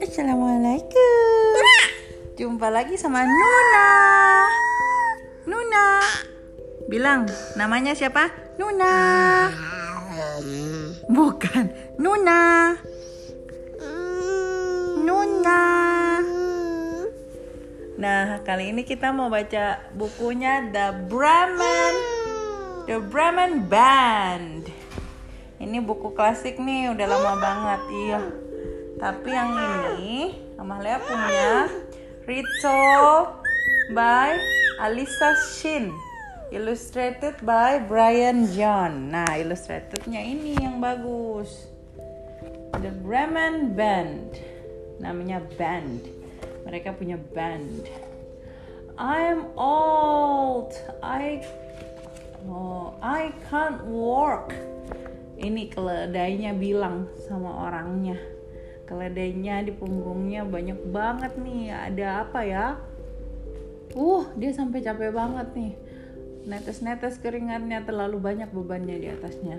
Assalamualaikum. Jumpa lagi sama Nuna. Nuna. Bilang, namanya siapa? Nuna. Bukan, Nuna. Nuna. Nah, kali ini kita mau baca bukunya The Brahman The Brahman Band. Ini buku klasik nih, udah lama banget. Iya. Tapi yang ini Amalia punya retold by Alisa Shin. Illustrated by Brian John. Nah, illustratednya ini yang bagus. The Bremen Band. Namanya band. Mereka punya band. I'm old. I oh, I can't work. Ini keledainya bilang sama orangnya. Keledainya di punggungnya banyak banget nih. Ada apa ya? Uh dia sampai capek banget nih. Netes-netes keringatnya terlalu banyak bebannya di atasnya.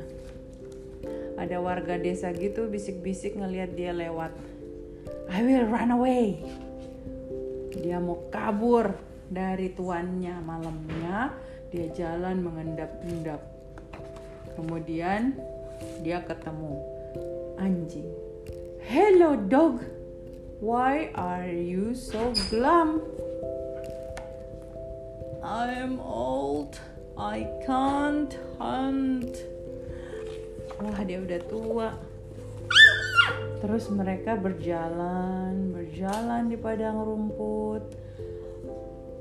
Ada warga desa gitu bisik-bisik ngelihat dia lewat. I will run away. Dia mau kabur dari tuannya. Malamnya dia jalan mengendap-endap. Kemudian dia ketemu anjing Hello, dog. Why are you so glum? I'm old. I can't hunt. Wah, dia udah tua. Terus mereka berjalan, berjalan di padang rumput.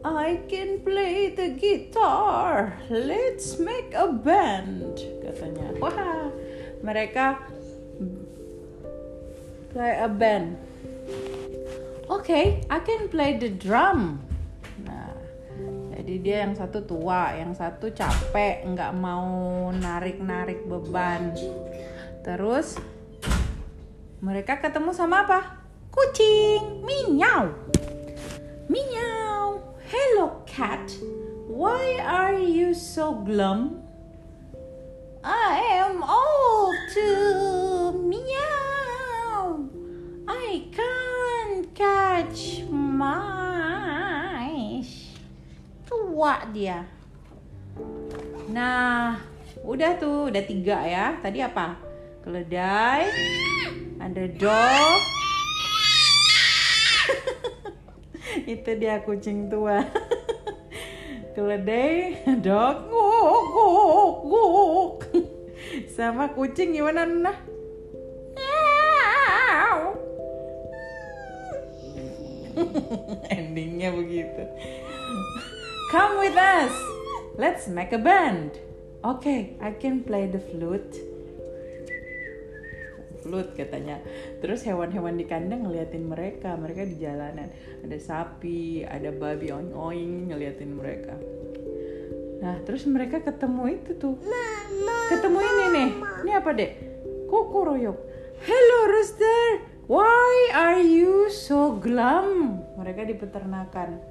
I can play the guitar. Let's make a band, katanya. Wah, mereka play a band. Okay, I can play the drum. Nah, jadi dia yang satu tua, yang satu capek, nggak mau narik-narik beban. Terus mereka ketemu sama apa? Kucing, miau. Cat, why are you so glum? I am old too, meow. I can't catch mice. Tua dia. Nah, udah tuh, udah tiga ya. Tadi apa? Keledai, ada dog. Itu dia kucing tua. Keledai, dog, guk, guk, guk. Sama kucing gimana nah? Endingnya begitu. Come with us. Let's make a band. Okay, I can play the flute. Flute katanya. Terus hewan-hewan di kandang ngeliatin mereka. Mereka di jalanan. Ada sapi, ada babi oing-oing ngeliatin mereka. Nah, terus mereka ketemu itu tuh. Ketemu ini nih. Ini apa, Dek? Kuku royok. Hello, Rooster. Why are you so glum? Mereka di peternakan.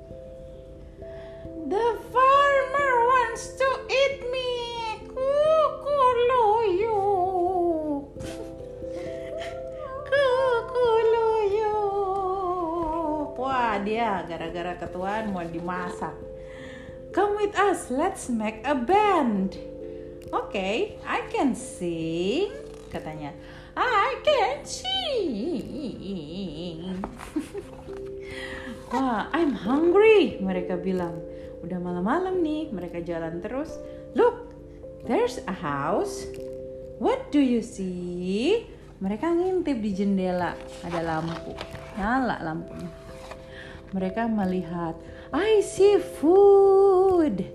Dia gara-gara ketuaan mau dimasak. Come with us, let's make a band. Okay, I can sing, katanya. I can sing. Wah, I'm hungry, mereka bilang. Udah malam-malam nih, mereka jalan terus. Look, there's a house. What do you see? Mereka ngintip di jendela, ada lampu. Nyala lampunya. Mereka melihat, I see food.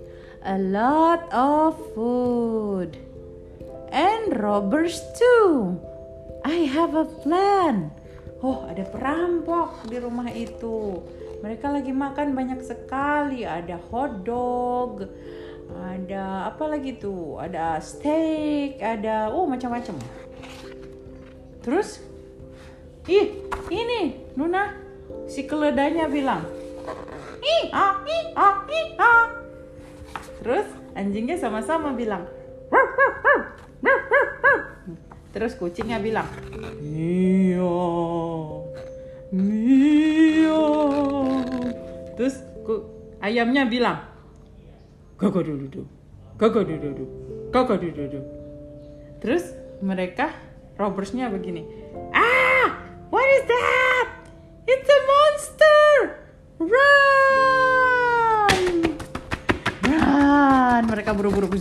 A lot of food. And robbers too. I have a plan. Oh, ada perampok di rumah itu. Mereka lagi makan banyak sekali. Ada hot dog, ada apa lagi tuh? Ada steak, ada oh macam-macam. Terus, ih ini Nuna si keledainya bilang, ih ah ih ah ih ah. Terus anjingnya sama-sama bilang, Terus kucingnya bilang, Miau, miau. Terus ku, ayamnya bilang, Gaga dudu, gaga dudu, gaga dudu. Terus mereka robbersnya begini, Ah, what is that? It's a monster! Run! Run! Mereka buru-buru.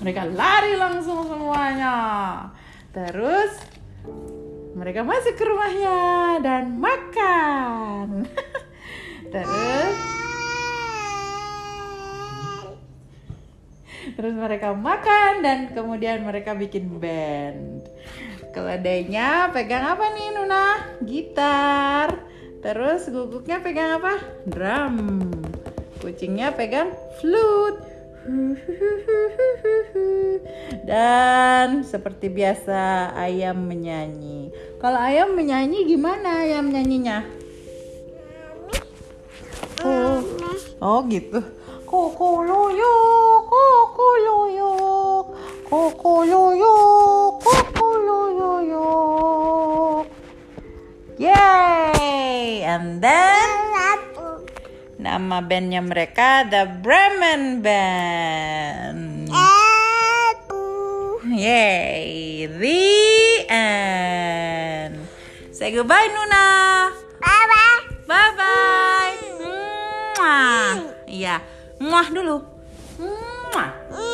Mereka lari langsung semuanya. Terus mereka masuk ke rumahnya dan makan. Terus Terus mereka makan dan kemudian mereka bikin band. Keledainya pegang apa nih Nuna? Gitar. Terus guguknya pegang apa? Drum. Kucingnya pegang flute. Dan seperti biasa ayam menyanyi. Kalau ayam menyanyi gimana ayam nyanyinya? Oh, oh gitu. Koko loyo, nama bandnya mereka The Bremen Band. Yay! The end. Say goodbye, Nuna. Bye bye. Bye bye. Mwah. Iya. Muah dulu. Muah.